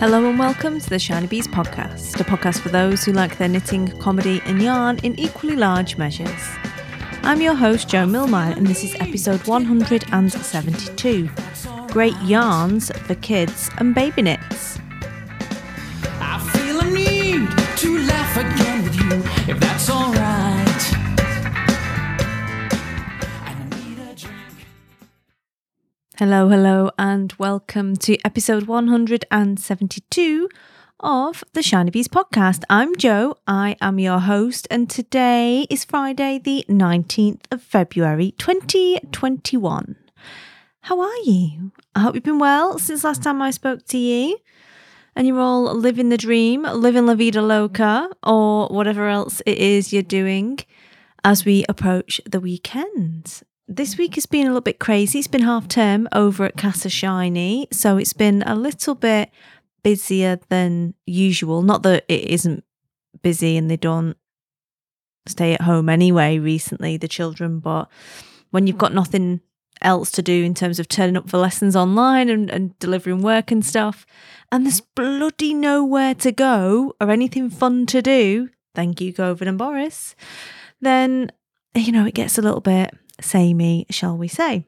Hello and welcome to the Shinybees podcast, a podcast for those who like their knitting, comedy, and yarn in equally large measures. I'm your host, Jo Milmine, and this is episode 172 Great Yarns for Kids and Baby Knits. I feel a need to laugh again with you, if that's alright. Hello, hello, and welcome to episode 172 of the Shinybees podcast. I'm Joe, I am your host, and today is Friday, the 19th of February 2021. How are you? I hope you've been well since last time I spoke to you. And you're all living the dream, living La Vida Loca, or whatever else it is you're doing as we approach the weekend. This week has been a little bit crazy. It's been half term over at Casa Shiny, so it's been a little bit busier than usual. Not that it isn't busy and they don't stay at home anyway recently, the children, but when you've got nothing else to do in terms of turning up for lessons online and, and delivering work and stuff, and there's bloody nowhere to go or anything fun to do, thank you, COVID and Boris, then, you know, it gets a little bit samey, shall we say.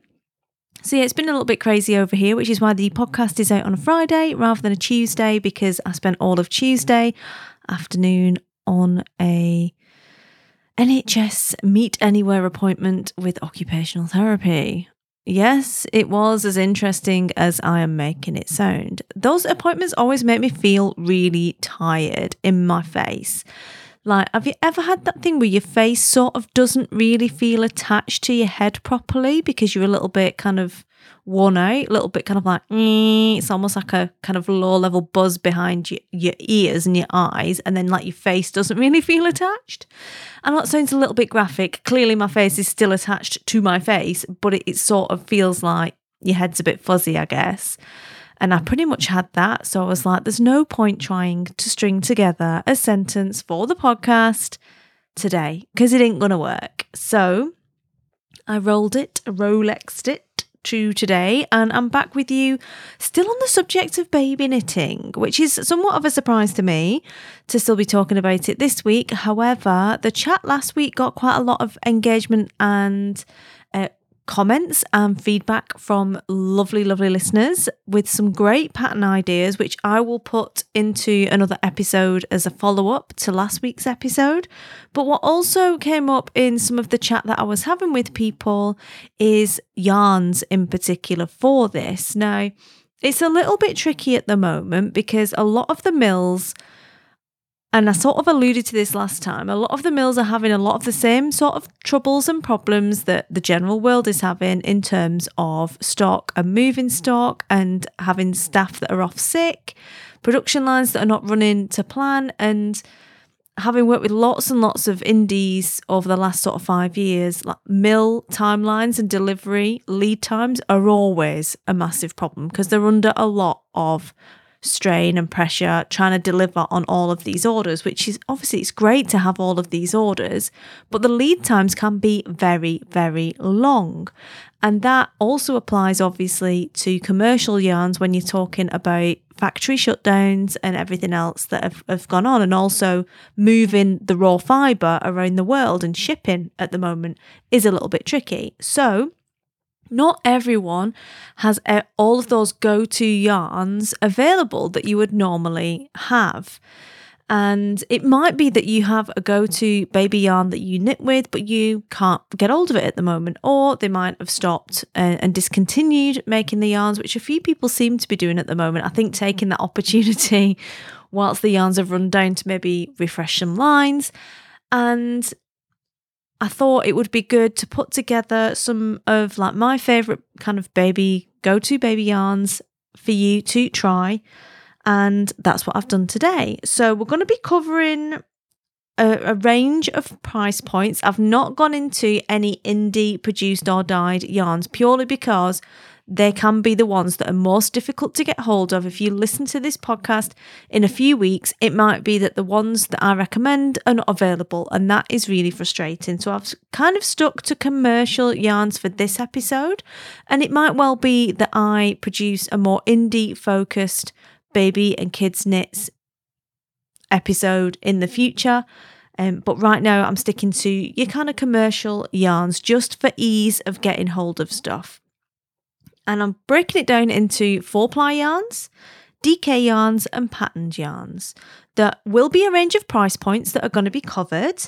So, yeah, it's been a little bit crazy over here, which is why the podcast is out on a Friday rather than a Tuesday because I spent all of Tuesday afternoon on a NHS Meet Anywhere appointment with occupational therapy. Yes, it was as interesting as I am making it sound. Those appointments always make me feel really tired in my face. Like, have you ever had that thing where your face sort of doesn't really feel attached to your head properly because you're a little bit kind of worn out, a little bit kind of like, "Mm," it's almost like a kind of low level buzz behind your, your ears and your eyes, and then like your face doesn't really feel attached. I know that sounds a little bit graphic. Clearly, my face is still attached to my face, but it, it sort of feels like your head's a bit fuzzy, I guess. And I pretty much had that. So I was like, there's no point trying to string together a sentence for the podcast today because it ain't going to work. So I rolled it, Rolexed it to today, and I'm back with you still on the subject of baby knitting, which is somewhat of a surprise to me to still be talking about it this week. However, the chat last week got quite a lot of engagement and comments and feedback from lovely, lovely listeners with some great pattern ideas, which I will put into another episode as a follow up to last week's episode. But what also came up in some of the chat that I was having with people is yarns in particular for this. Now, it's a little bit tricky at the moment because a lot of the mills and I sort of alluded to this last time. A lot of the mills are having a lot of the same sort of troubles and problems that the general world is having in terms of stock and moving stock and having staff that are off sick, production lines that are not running to plan, and having worked with lots and lots of indies over the last sort of five years, like mill timelines and delivery lead times are always a massive problem because they're under a lot of strain and pressure trying to deliver on all of these orders which is obviously it's great to have all of these orders but the lead times can be very very long. And that also applies obviously to commercial yarns when you're talking about factory shutdowns and everything else that have, have gone on and also moving the raw fibre around the world and shipping at the moment is a little bit tricky. So not everyone has uh, all of those go to yarns available that you would normally have. And it might be that you have a go to baby yarn that you knit with, but you can't get hold of it at the moment, or they might have stopped and, and discontinued making the yarns, which a few people seem to be doing at the moment. I think taking that opportunity whilst the yarns have run down to maybe refresh some lines. And I thought it would be good to put together some of like my favorite kind of baby go to baby yarns for you to try. And that's what I've done today. So we're going to be covering a, a, range of price points. I've not gone into any indie produced or dyed yarns purely because they can be the ones that are most difficult to get hold of. If you listen to this podcast in a few weeks, it might be that the ones that I recommend are not available, and that is really frustrating. So I've kind of stuck to commercial yarns for this episode, and it might well be that I produce a more indie focused baby and kids knits episode in the future. Um, but right now, I'm sticking to your kind of commercial yarns just for ease of getting hold of stuff. And I'm breaking it down into four ply yarns, DK yarns, and patterned yarns. There will be a range of price points that are going to be covered,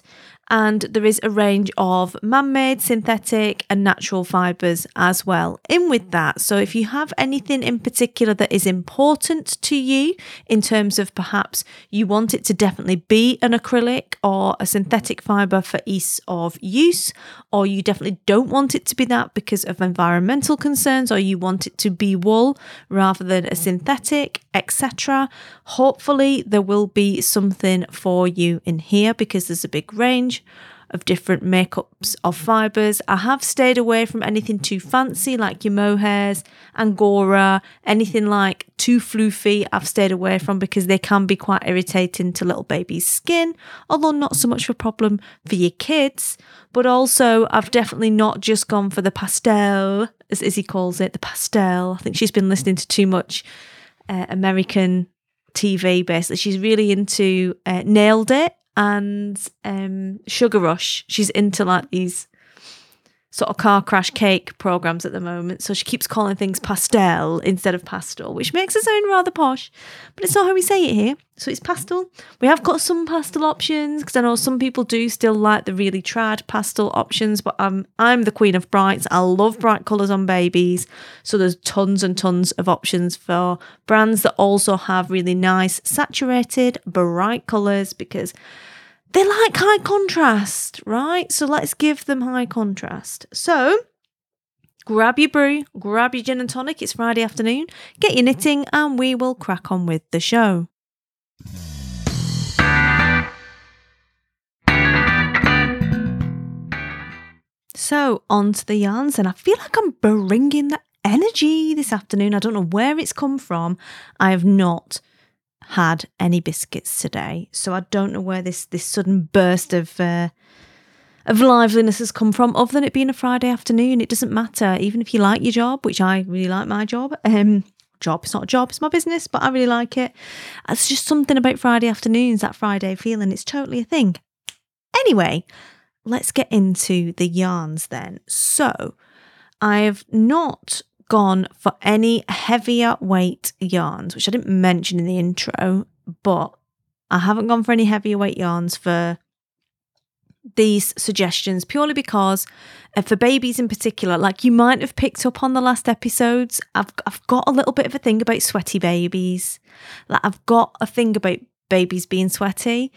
and there is a range of man made, synthetic, and natural fibres as well in with that. So, if you have anything in particular that is important to you in terms of perhaps you want it to definitely be an acrylic or a synthetic fibre for ease of use, or you definitely don't want it to be that because of environmental concerns, or you want it to be wool rather than a synthetic, etc., hopefully there will be something for you in here because there's a big range of different makeups of fibres. I have stayed away from anything too fancy like your mohairs, angora, anything like too floofy. I've stayed away from because they can be quite irritating to little babies' skin, although not so much of a problem for your kids. But also, I've definitely not just gone for the pastel, as Izzy calls it, the pastel. I think she's been listening to too much uh, American TV. Basically, she's really into uh, Nailed It and um, Sugar Rush. She's into like these sort of car crash cake programs at the moment. So she keeps calling things pastel instead of pastel, which makes it sound rather posh, but it's not how we say it here. So it's pastel. We have got some pastel options because I know some people do still like the really trad pastel options, but I'm I'm the queen of brights. I love bright colours on babies. So there's tons and tons of options for brands that also have really nice saturated bright colours because they like high contrast, right? So let's give them high contrast. So grab your brew, grab your gin and tonic. It's Friday afternoon. Get your knitting, and we will crack on with the show. So, on to the yarns, and I feel like I'm bringing the energy this afternoon. I don't know where it's come from. I have not had any biscuits today, so I don't know where this this sudden burst of uh, of liveliness has come from. Other than it being a Friday afternoon, it doesn't matter. Even if you like your job, which I really like my job. Um, job it's not a job, it's my business, but I really like it. It's just something about Friday afternoons, that Friday feeling. It's totally a thing. Anyway, let's get into the yarns then. So, I've not gone for any heavier weight yarns, which I didn't mention in the intro, but I haven't gone for any heavier weight yarns for these suggestions purely because uh, for babies in particular like you might have picked up on the last episodes I've I've got a little bit of a thing about sweaty babies. Like I've got a thing about babies being sweaty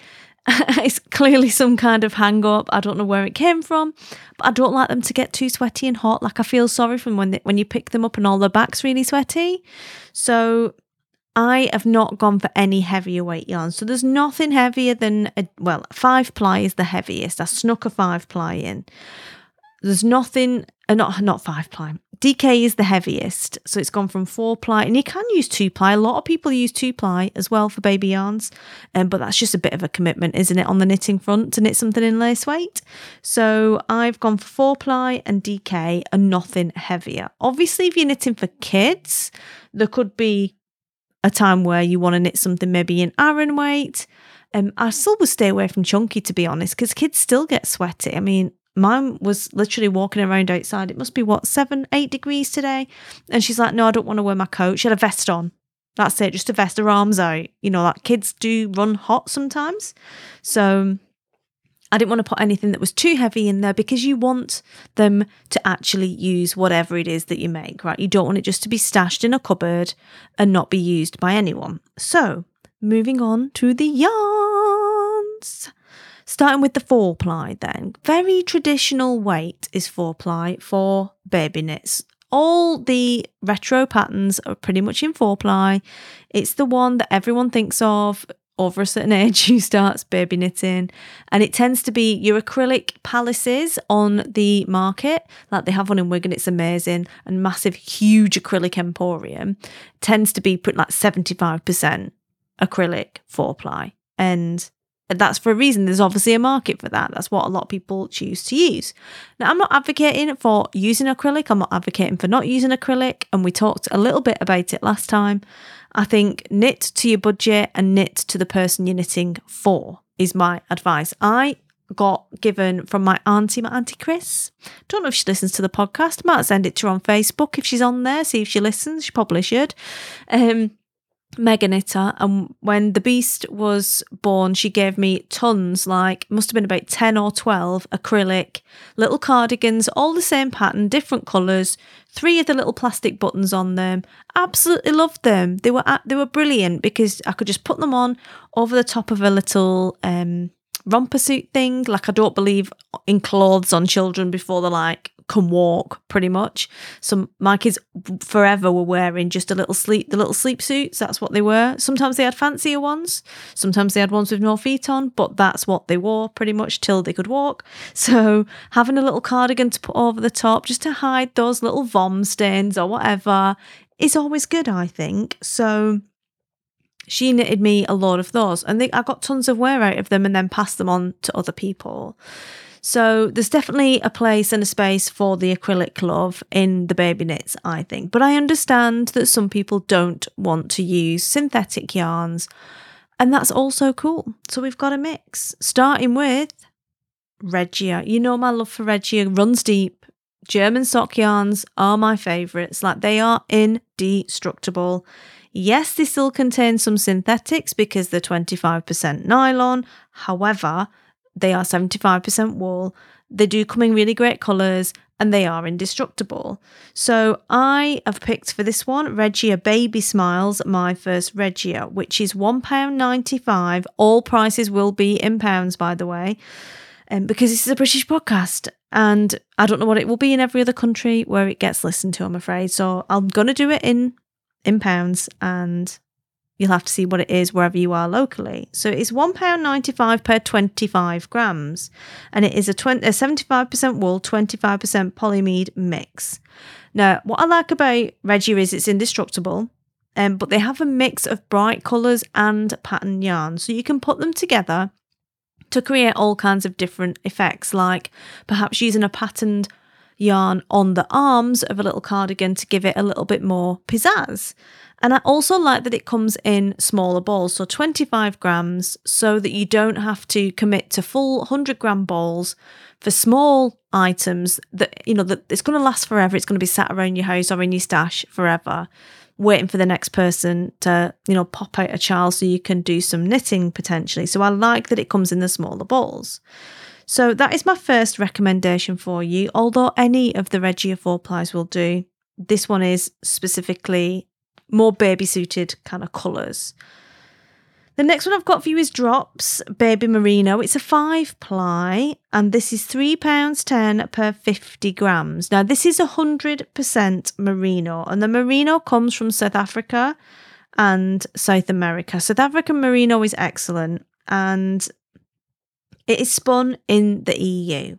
it's clearly some kind of hang up. I don't know where it came from, but I don't like them to get too sweaty and hot. Like I feel sorry for them when they, when you pick them up and all their back's really sweaty. So I have not gone for any heavier weight yarn. So there's nothing heavier than a well, five ply is the heaviest. I snuck a five ply in. There's nothing, uh, not not five ply. DK is the heaviest, so it's gone from four ply, and you can use two ply. A lot of people use two ply as well for baby yarns, um, but that's just a bit of a commitment, isn't it, on the knitting front to knit something in lace weight? So I've gone for four ply and DK and nothing heavier. Obviously, if you're knitting for kids, there could be a time where you want to knit something maybe in Aran weight. Um, I still would stay away from chunky to be honest, because kids still get sweaty. I mean, mine was literally walking around outside. It must be what, seven, eight degrees today. And she's like, No, I don't want to wear my coat. She had a vest on. That's it, just a vest, her arms out. You know, like kids do run hot sometimes. So I didn't want to put anything that was too heavy in there because you want them to actually use whatever it is that you make, right? You don't want it just to be stashed in a cupboard and not be used by anyone. So, moving on to the yarns. Starting with the four ply, then. Very traditional weight is four ply for baby knits. All the retro patterns are pretty much in four ply. It's the one that everyone thinks of over a certain age who starts baby knitting. And it tends to be your acrylic palaces on the market. Like they have one in Wigan, it's amazing. And massive, huge acrylic emporium tends to be put like 75% acrylic four ply. And that's for a reason. There's obviously a market for that. That's what a lot of people choose to use. Now, I'm not advocating for using acrylic. I'm not advocating for not using acrylic. And we talked a little bit about it last time. I think knit to your budget and knit to the person you're knitting for is my advice. I got given from my auntie, my auntie Chris. Don't know if she listens to the podcast. Might send it to her on Facebook if she's on there. See if she listens. She probably should. Um, mega knitter and when the beast was born she gave me tons like must have been about 10 or 12 acrylic little cardigans all the same pattern different colors three of the little plastic buttons on them. Absolutely loved them. They were they were brilliant because i could just put them on over the top of a little um romper suit thing. Like i don't believe in clothes on children before they're like can walk pretty much. So my kids forever were wearing just a little sleep, the little sleep suits. That's what they were. Sometimes they had fancier ones. Sometimes they had ones with no feet on, but that's what they wore pretty much till they could walk. So having a little cardigan to put over the top just to hide those little vom stains or whatever is always good, I think. So she knitted me a lot of those and they, I got tons of wear out of them and then passed them on to other people. So there's definitely a place and a space for the acrylic love in the baby knits, I think. But I understand that some people don't want to use synthetic yarns, and that's also cool. So we've got a mix, starting with Regia. You know my love for Regia runs deep. German sock yarns are my favourites. Like they are indestructible. Yes, they still contain some synthetics because they're 25% nylon. However, they are 75% wool. They do come in really great colours and they are indestructible. So I have picked for this one Regia Baby Smiles, my first Regia, which is £1.95. All prices will be in pounds, by the way, um, because this is a British podcast. And I don't know what it will be in every other country where it gets listened to, I'm afraid. So I'm going to do it in in pounds and You'll have to see what it is wherever you are locally. So it's £1.95 per 25 grams, and it is a, 20, a 75% wool, 25% polyamide mix. Now, what I like about Regia is it's indestructible, um, but they have a mix of bright colours and pattern yarn, so you can put them together to create all kinds of different effects, like perhaps using a patterned yarn on the arms of a little cardigan to give it a little bit more pizzazz. And I also like that it comes in smaller balls, so 25 grams, so that you don't have to commit to full 100 gram balls for small items that, you know, that it's going to last forever. It's going to be sat around your house or in your stash forever, waiting for the next person to, you know, pop out a child so you can do some knitting potentially. So I like that it comes in the smaller balls. So that is my first recommendation for you. Although any of the Regia 4 plies will do, this one is specifically more baby suited kind of colours. The next one I've got for you is Drops Baby Merino. It's a five ply and this is £3.10 per 50 grams. Now, this is 100% merino and the merino comes from South Africa and South America. South African merino is excellent and it is spun in the EU.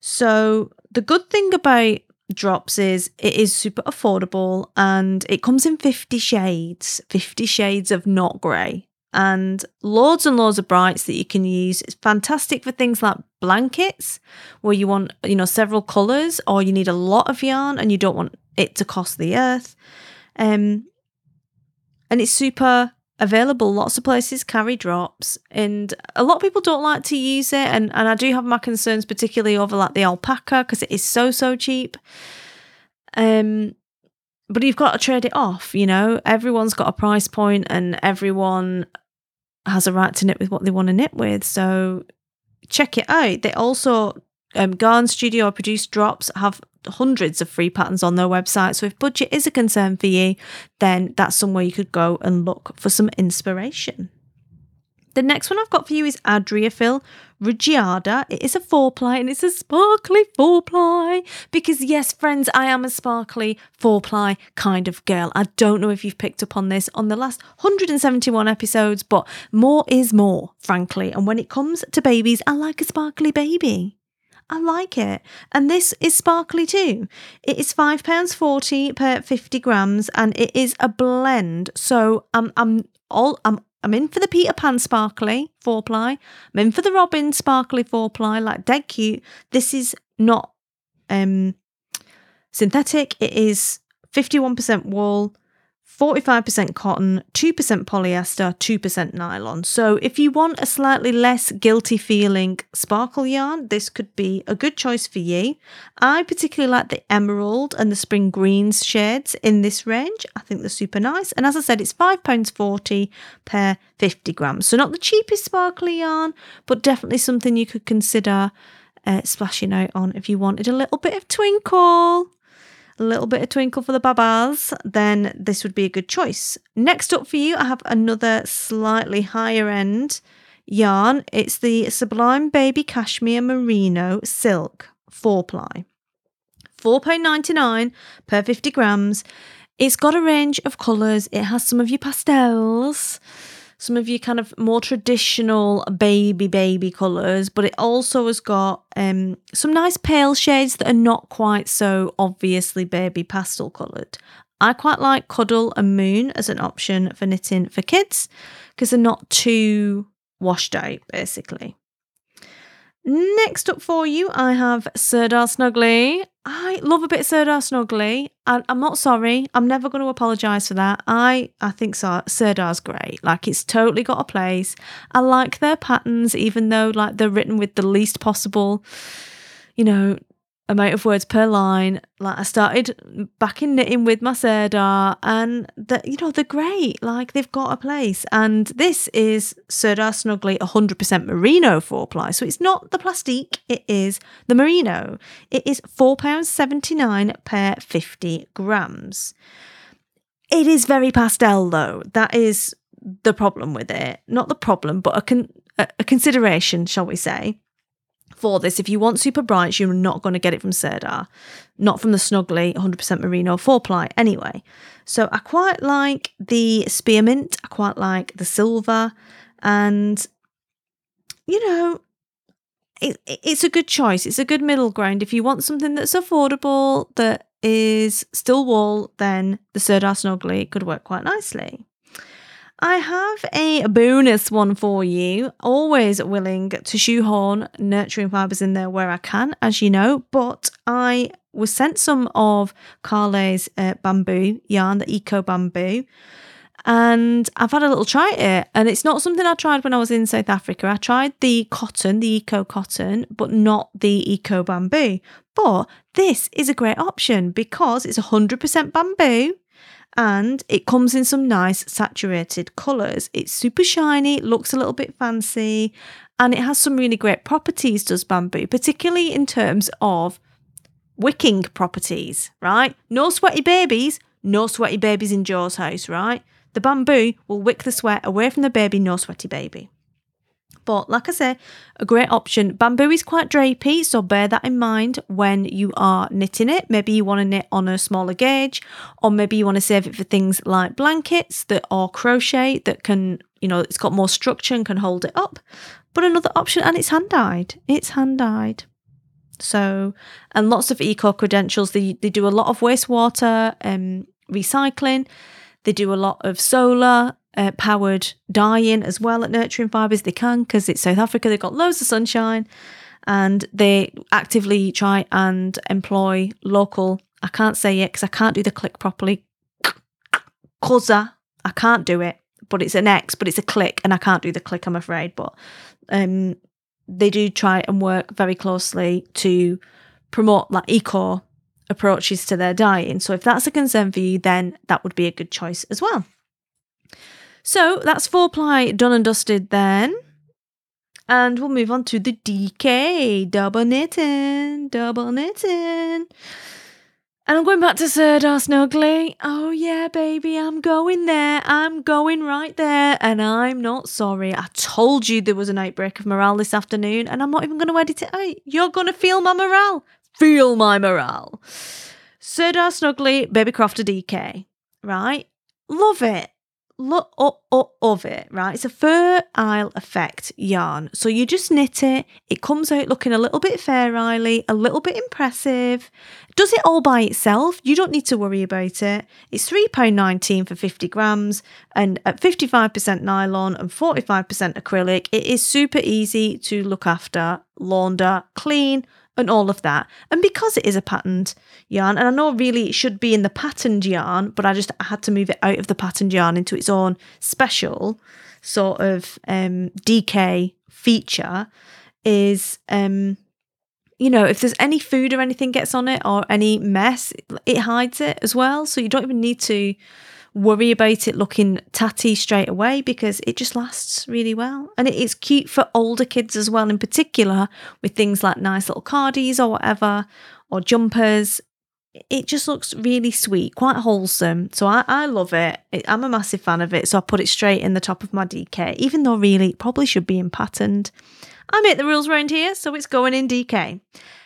So, the good thing about drops is it is super affordable and it comes in 50 shades 50 shades of not grey. And loads and loads of brights that you can use. It's fantastic for things like blankets where you want you know several colors or you need a lot of yarn and you don't want it to cost the earth. Um and it's super available. Lots of places carry drops, and a lot of people don't like to use it. And, and I do have my concerns, particularly over like the alpaca, because it is so so cheap. Um, but you've got to trade it off. You know, everyone's got a price point, and everyone has a right to knit with what they want to knit with. So check it out. They also um, Garn Studio Produce drops have hundreds of free patterns on their website. So if budget is a concern for you, then that's somewhere you could go and look for some inspiration. The next one I've got for you is Adriafil Rugiada. It is a four ply and it's a sparkly four ply. Because, yes, friends, I am a sparkly four ply kind of girl. I don't know if you've picked up on this on the last 171 episodes, but more is more, frankly. And when it comes to babies, I like a sparkly baby. I like it. And this is sparkly too. It is £5.40 per 50 grams and it is a blend. So I'm I'm all I'm I'm in for the Peter Pan sparkly four ply. I'm in for the Robin sparkly four ply, like dead cute. This is not um synthetic. It is 51% wool, 45% cotton, 2% polyester, 2% nylon. So if you want a slightly less guilty feeling sparkle yarn, this could be a good choice for you. I particularly like the emerald and the spring greens shades in this range. I think they're super nice. And as I said, it's £5.40 per 50 grams. So not the cheapest sparkly yarn, but definitely something you could consider uh, splashing out on if you wanted a little bit of twinkle a little bit of twinkle for the babas, then this would be a good choice. Next up for you, I have another slightly higher end yarn. It's the Sublime Baby Cashmere Merino Silk 4 ply. £4.99 per 50 grams. It's got a range of colours. It has some of your pastels some of your kind of more traditional baby baby colours, but it also has got um, some nice pale shades that are not quite so obviously baby pastel coloured. I quite like Cuddle and Moon as an option for knitting for kids because they're not too washed out, basically. Next up for you, I have Sirdar Snuggly. I love a bit of Sirdar Snuggly. I, I'm not sorry. I'm never going to apologise for that. I, I think so. Sirdar's great. Like, it's totally got a place. I like their patterns, even though, like, they're written with the least possible, you know, amount of words per line. Like I started back in knitting with my Sirdar and that you know they're great. Like they've got a place. And this is Sirdar Snuggly 100% merino four ply. So it's not the plastique, it is the merino. It is £4.79 per 50 grams. It is very pastel though. That is the problem with it. Not the problem, but a, con- a consideration, shall we say for this. If you want super bright, you're not going to get it from Sirdar, not from the Snuggly 100% Merino 4 ply anyway. So I quite like the spearmint, I quite like the silver, and you know, it, it's a good choice. It's a good middle ground. If you want something that's affordable, that is still wool, then the Sirdar Snuggly could work quite nicely. I have a bonus one for you. Always willing to shoehorn nurturing fibres in there where I can, as you know, but I was sent some of Carle's uh, bamboo yarn, the Eco Bamboo, and I've had a little try it. And it's not something I tried when I was in South Africa. I tried the cotton, the Eco Cotton, but not the Eco Bamboo. But this is a great option because it's 100% bamboo and it comes in some nice saturated colours. It's super shiny, looks a little bit fancy, and it has some really great properties, does bamboo, particularly in terms of wicking properties, right? No sweaty babies, no sweaty babies in Joe's house, right? The bamboo will wick the sweat away from the baby, no sweaty baby. But like I say, a great option. Bamboo is quite drapey, so bear that in mind when you are knitting it. Maybe you want to knit on a smaller gauge, or maybe you want to save it for things like blankets that are crochet that can, you know, it's got more structure and can hold it up. But another option, and it's hand dyed. It's hand dyed. So, and lots of eco credentials. They they do a lot of wastewater um, recycling. They do a lot of solar uh, powered dyeing as well at Nurturing Fibres. They can because it's South Africa, they've got loads of sunshine and they actively try and employ local. I can't say it because I can't do the click properly. Xhosa, I can't do it, but it's an X, but it's a click, and I can't do the click, I'm afraid. But um, they do try and work very closely to promote like eco approaches to their dyeing. So if that's a concern for you, then that would be a good choice as well. So that's four ply done and dusted then. And we'll move on to the DK double knitting, double knitting. And I'm going back to Sirdar Snuggly. Oh, yeah, baby, I'm going there. I'm going right there. And I'm not sorry. I told you there was an outbreak of morale this afternoon, and I'm not even going to edit it out. You're going to feel my morale. Feel my morale. Sirdar Snuggly, Baby Crofter DK. Right? Love it up of it, right? It's a Fair Isle effect yarn. So you just knit it. It comes out looking a little bit fair isly, a little bit impressive. Does it all by itself. You don't need to worry about it. It's £3.19 for 50 grams and at 55% nylon and 45% acrylic. It is super easy to look after, launder, clean, and all of that. And because it is a patterned yarn, and I know really it should be in the patterned yarn, but I just had to move it out of the patterned yarn into its own special sort of um, DK feature, is um, you know, if there's any food or anything gets on it or any mess, it hides it as well. So you don't even need to worry about it looking tatty straight away because it just lasts really well. And it is cute for older kids as well, in particular, with things like nice little cardies or whatever, or jumpers. It just looks really sweet, quite wholesome. So I, I love it. I'm a massive fan of it. So I put it straight in the top of my DK, even though really it probably should be in patterned. I make the rules around here, so it's going in DK.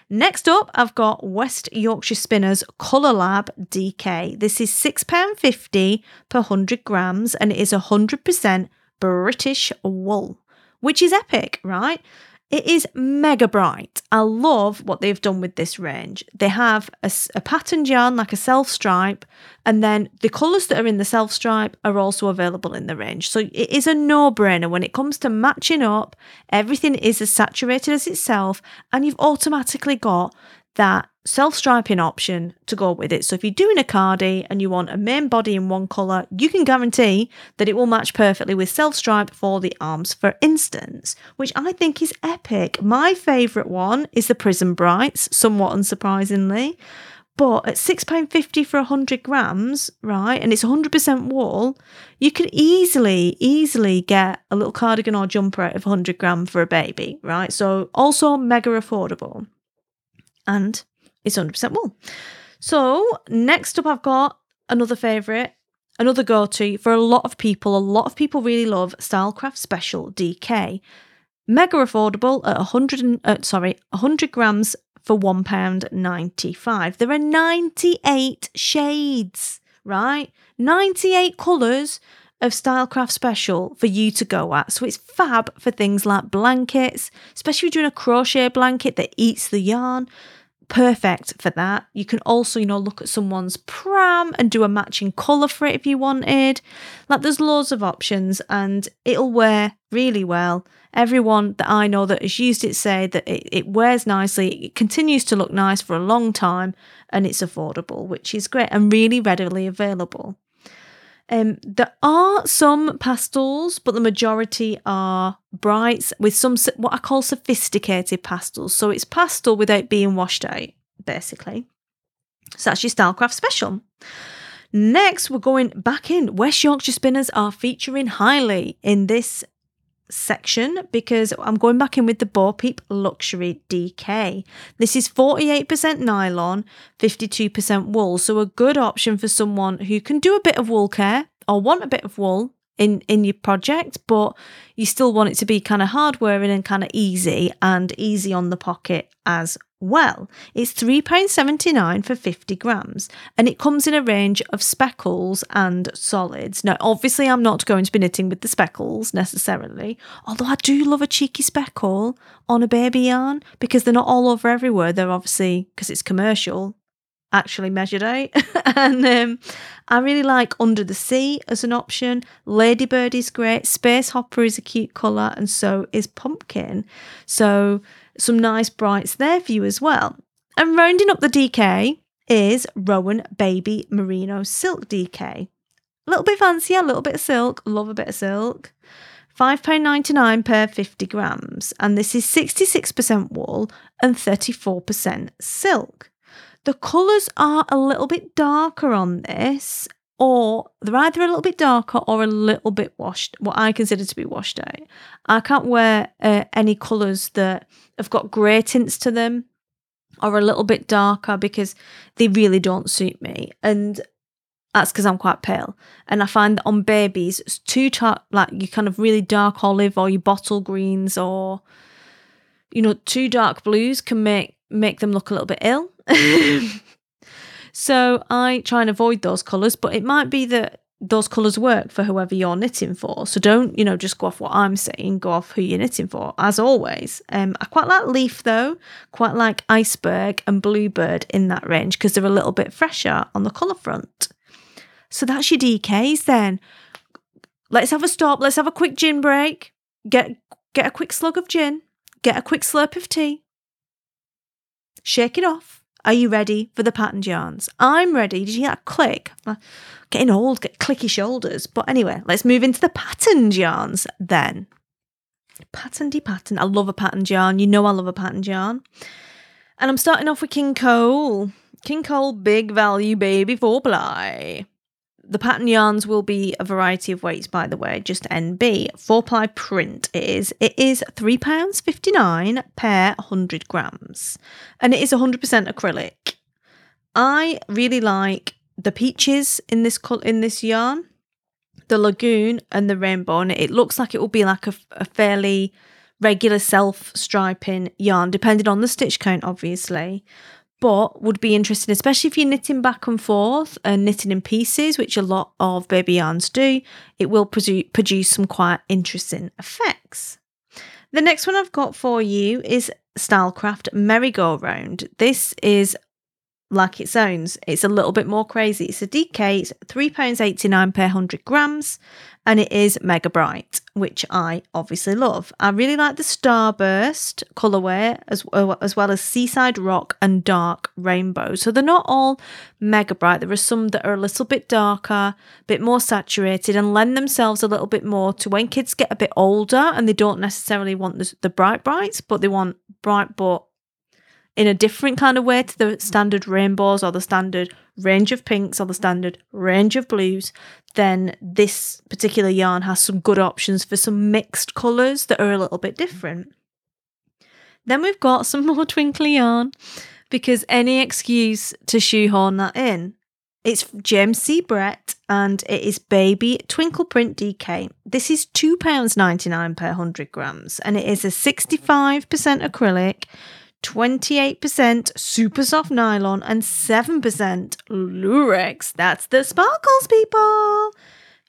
Next up, I've got West Yorkshire Spinners Colour Lab DK. This is £6.50 per 100 grams and it is 100% British wool, which is epic, right? It is mega bright. I love what they've done with this range. They have a, a patterned yarn like a self stripe, and then the colours that are in the self stripe are also available in the range. So it is a no brainer when it comes to matching up. Everything is as saturated as itself, and you've automatically got that self striping option to go with it. So if you're doing a cardi and you want a main body in one colour, you can guarantee that it will match perfectly with self stripe for the arms, for instance, which I think is epic. My favourite one is the Prism Brights, somewhat unsurprisingly. But at £6.50 for 100 grams, right, and it's 100% wool, you can easily, easily get a little cardigan or jumper out of 100 gram for a baby, right? So also mega affordable. And it's 100% wool. So, next up, I've got another favourite, another go to for a lot of people. A lot of people really love Stylecraft Special DK. Mega affordable at 100, and, uh, sorry, 100 grams for £1.95. There are 98 shades, right? 98 colours of Stylecraft Special for you to go at. So it's fab for things like blankets, especially doing a crochet blanket that eats the yarn perfect for that. You can also, you know, look at someone's pram and do a matching colour for it if you wanted. Like there's loads of options and it'll wear really well. Everyone that I know that has used it say that it, it wears nicely, it continues to look nice for a long time and it's affordable, which is great and really readily available. Um, there are some pastels, but the majority are brights with some what I call sophisticated pastels. So it's pastel without being washed out, basically. So that's your Stylecraft special. Next, we're going back in. West Yorkshire Spinners are featuring highly in this section because I'm going back in with the Bo Peep Luxury DK. This is 48% nylon, 52% wool, so a good option for someone who can do a bit of wool care or want a bit of wool in in your project but you still want it to be kind of hard wearing and kind of easy and easy on the pocket as well. It's £3.79 for 50 grams and it comes in a range of speckles and solids. Now, obviously, I'm not going to be knitting with the speckles necessarily, although I do love a cheeky speckle on a baby yarn because they're not all over everywhere. They're obviously, because it's commercial, actually measured out. and um, I really like Under the Sea as an option. Ladybird is great. Space Hopper is a cute colour, and so is Pumpkin. So some nice brights there for you as well. And rounding up the DK is Rowan Baby Merino Silk DK. A little bit fancier, a little bit of silk, love a bit of silk. £5.99 per 50 grams, and this is 66% wool and 34% silk. The colours are a little bit darker on this, or they're either a little bit darker or a little bit washed, what I consider to be washed out. I can't wear uh, any colours that have got grey tints to them or a little bit darker because they really don't suit me. And that's because I'm quite pale. And I find that on babies, it's too dark, like you kind of really dark olive or your bottle greens or, you know, too dark blues can make make them look a little bit ill. So I try and avoid those colours, but it might be that those colours work for whoever you're knitting for. So don't, you know, just go off what I'm saying, go off who you're knitting for, as always. Um, I quite like Leaf though, quite like Iceberg and Bluebird in that range because they're a little bit fresher on the colour front. So that's your DKs then. Let's have a stop, let's have a quick gin break. Get get a quick slug of gin, get a quick slurp of tea. Shake it off. Are you ready for the patterned yarns? I'm ready. Did you hear that click? getting old, get clicky shoulders. But anyway, let's move into the patterned yarns then. Patterny pattern. I love a patterned yarn. You know I love a patterned yarn. And I'm starting off with King Cole. King Cole Big Value Baby 4 ply. The pattern yarns will be a variety of weights, by the way, just NB. Four ply print it is. It is £3.59 per 100 grams. And it is 100% acrylic. I really like the peaches in this in this yarn, the lagoon and the rainbow, and it looks like it will be like a, a fairly regular self striping yarn, depending on the stitch count, obviously. But would be interesting, especially if you're knitting back and forth and knitting in pieces, which a lot of baby yarns do. It will produ- produce some quite interesting effects. The next one I've got for you is Stylecraft Merry-Go-Round. This is like it sounds. It's a little bit more crazy. It's a DK, it's £3.89 per 100 grams, and it is mega bright, which I obviously love. I really like the Starburst colorway as, uh, as well as Seaside Rock and Dark Rainbow. So they're not all mega bright. There are some that are a little bit darker, a bit more saturated, and lend themselves a little bit more to when kids get a bit older and they don't necessarily want the, the bright brights, but they want bright but in a different kind of way to the standard rainbows or the standard range of pinks or the standard range of blues, then this particular yarn has some good options for some mixed colours that are a little bit different. Then we've got some more twinkly yarn because any excuse to shoehorn that in. It's James C. Brett and it is Baby Twinkle Print DK. This is £2.99 per 100 grams and it is a 65% acrylic, 28% super soft nylon, and 7% lurex. That's the sparkles, people.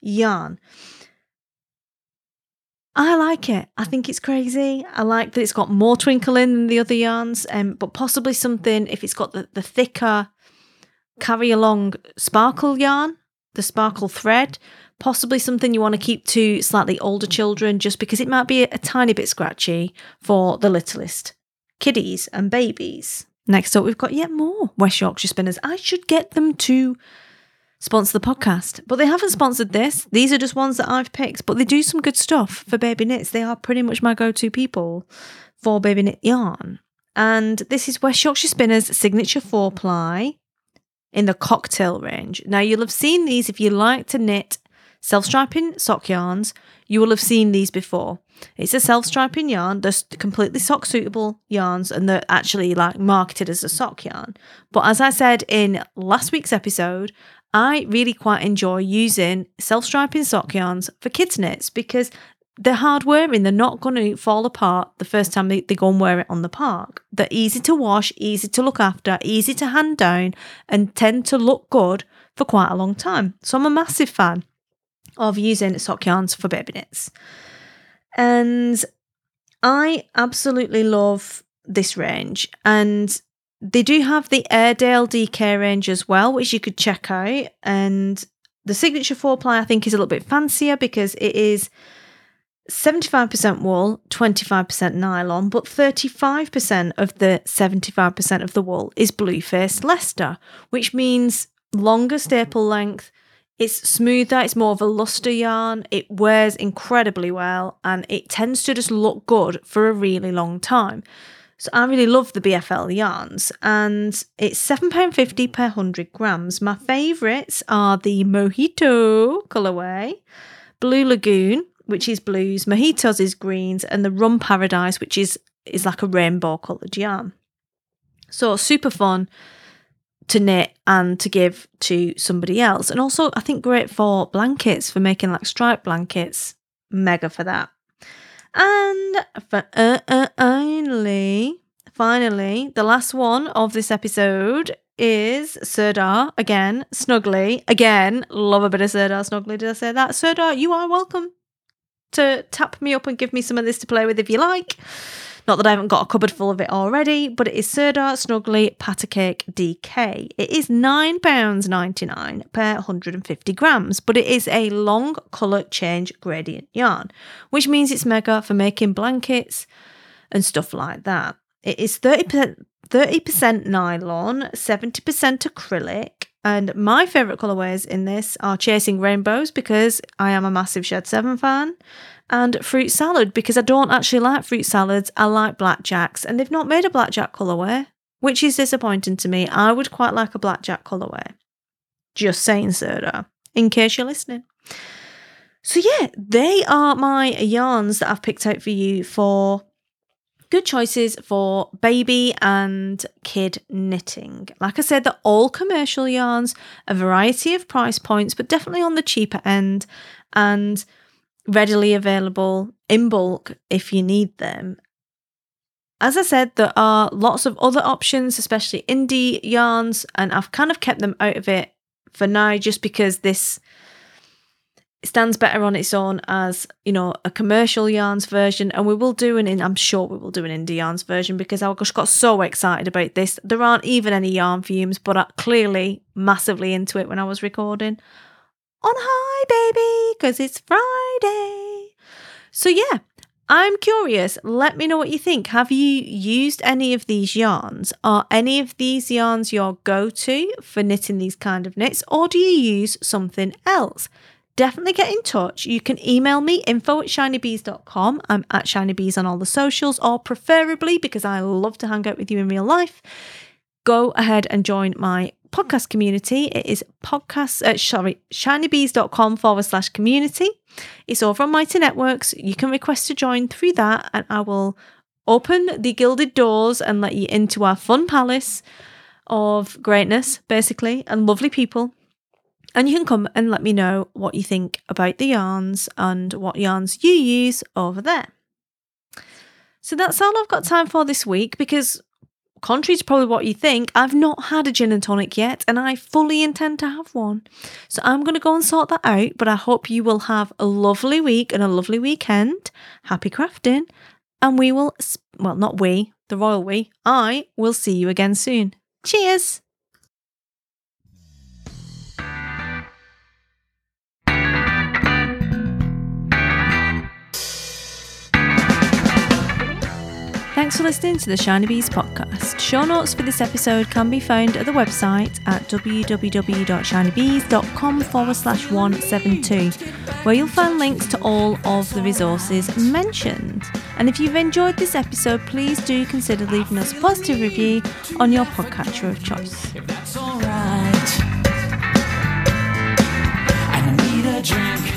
Yarn. I like it. I think it's crazy. I like that it's got more twinkle in than the other yarns, um, but possibly something if it's got the, the thicker carry along sparkle yarn, the sparkle thread, possibly something you want to keep to slightly older children just because it might be a, a tiny bit scratchy for the littlest kiddies and babies. Next up, we've got yet more West Yorkshire spinners. I should get them to sponsor the podcast, but they haven't sponsored this. These are just ones that I've picked, but they do some good stuff for baby knits. They are pretty much my go to people for baby knit yarn. And this is West Yorkshire Spinners signature four ply in the cocktail range. Now, you'll have seen these if you like to knit self striping sock yarns, you will have seen these before. It's a self-striping yarn. They're completely sock suitable yarns and they're actually like marketed as a sock yarn. But as I said in last week's episode, I really quite enjoy using self-striping sock yarns for kids knits because they're hard wearing. They're not going to fall apart the first time they, they go and wear it on the park. They're easy to wash, easy to look after, easy to hand down, and tend to look good for quite a long time. So I'm a massive fan of using sock yarns for baby knits. And I absolutely love this range. And they do have the Airedale DK range as well, which you could check out. And the signature four ply, I think, is a little bit fancier because it is 75% wool, 25% nylon, but 35% of the 75% of the wool is blue faced Leicester, which means longer staple length, it's smoother, it's more of a luster yarn, it wears incredibly well, and it tends to just look good for a really long time. So I really love the BFL yarns, and it's £7.50 per 100 grams. My favourites are the Mojito colourway, Blue Lagoon, which is blues, Mojitos is greens, and the Rum Paradise, which is, is like a rainbow coloured yarn. So super fun to knit and to give to somebody else. And also, I think great for blankets, for making like striped blankets. Mega for that. And for, uh, uh, finally, finally, the last one of this episode is Sirdar again, Snuggly again. Love a bit of Sirdar Snuggly. Did I say that? Sirdar, you are welcome to tap me up and give me some of this to play with if you like. Not that I haven't got a cupboard full of it already, but it is Sirdar Snuggly Pattercake DK. It is £9.99 per 150 grams, but it is a long colour change gradient yarn, which means it's mega for making blankets and stuff like that. It is 30%, 30% nylon, 70% acrylic, and my favourite colourways in this are Chasing Rainbows because I am a massive Shed 7 fan, and fruit salad because I don't actually like fruit salads. I like blackjacks, and they've not made a blackjack colourway, which is disappointing to me. I would quite like a blackjack colourway. Just saying, Sirdar, in case you're listening. So, yeah, they are my yarns that I've picked out for you for good choices for baby and kid knitting. Like I said, they're all commercial yarns, a variety of price points, but definitely on the cheaper end. And readily available in bulk if you need them. As I said, there are lots of other options, especially indie yarns, and I've kind of kept them out of it for now just because this stands better on its own as, you know, a commercial yarns version. And we will do an, I'm sure we will do an indie yarns version because I just got so excited about this. There aren't even any yarn fumes, but I'm clearly massively into it when I was recording on high, baby, because it's Friday. So, yeah, I'm curious. Let me know what you think. Have you used any of these yarns? Are any of these yarns your go to for knitting these kind of knits, or do you use something else? Definitely get in touch. You can email me info at shinybees.com. I'm at shinybees on all the socials, or preferably because I love to hang out with you in real life, go ahead and join my podcast community. It is podcast, uh, sorry, shinybees.com forward slash community. It's over on Mighty Networks. You can request to join through that, and I will open the gilded doors and let you into our fun palace of greatness, basically, and lovely people. And you can come and let me know what you think about the yarns and what yarns you use over there. So that's all I've got time for this week because contrary to probably what you think, I've not had a gin and tonic yet, and I fully intend to have one. So I'm going to go and sort that out, but I hope you will have a lovely week and a lovely weekend. Happy crafting. And we will, well, not we, the royal we, I will see you again soon. Cheers. Thanks for listening to the Shinybees podcast. Show notes for this episode can be found at the website at www.shinybees.com forward slash 172, where you'll find links to all of the resources mentioned. And if you've enjoyed this episode, please do consider leaving us a positive review on your podcatcher of choice. If that's alright. I need a drink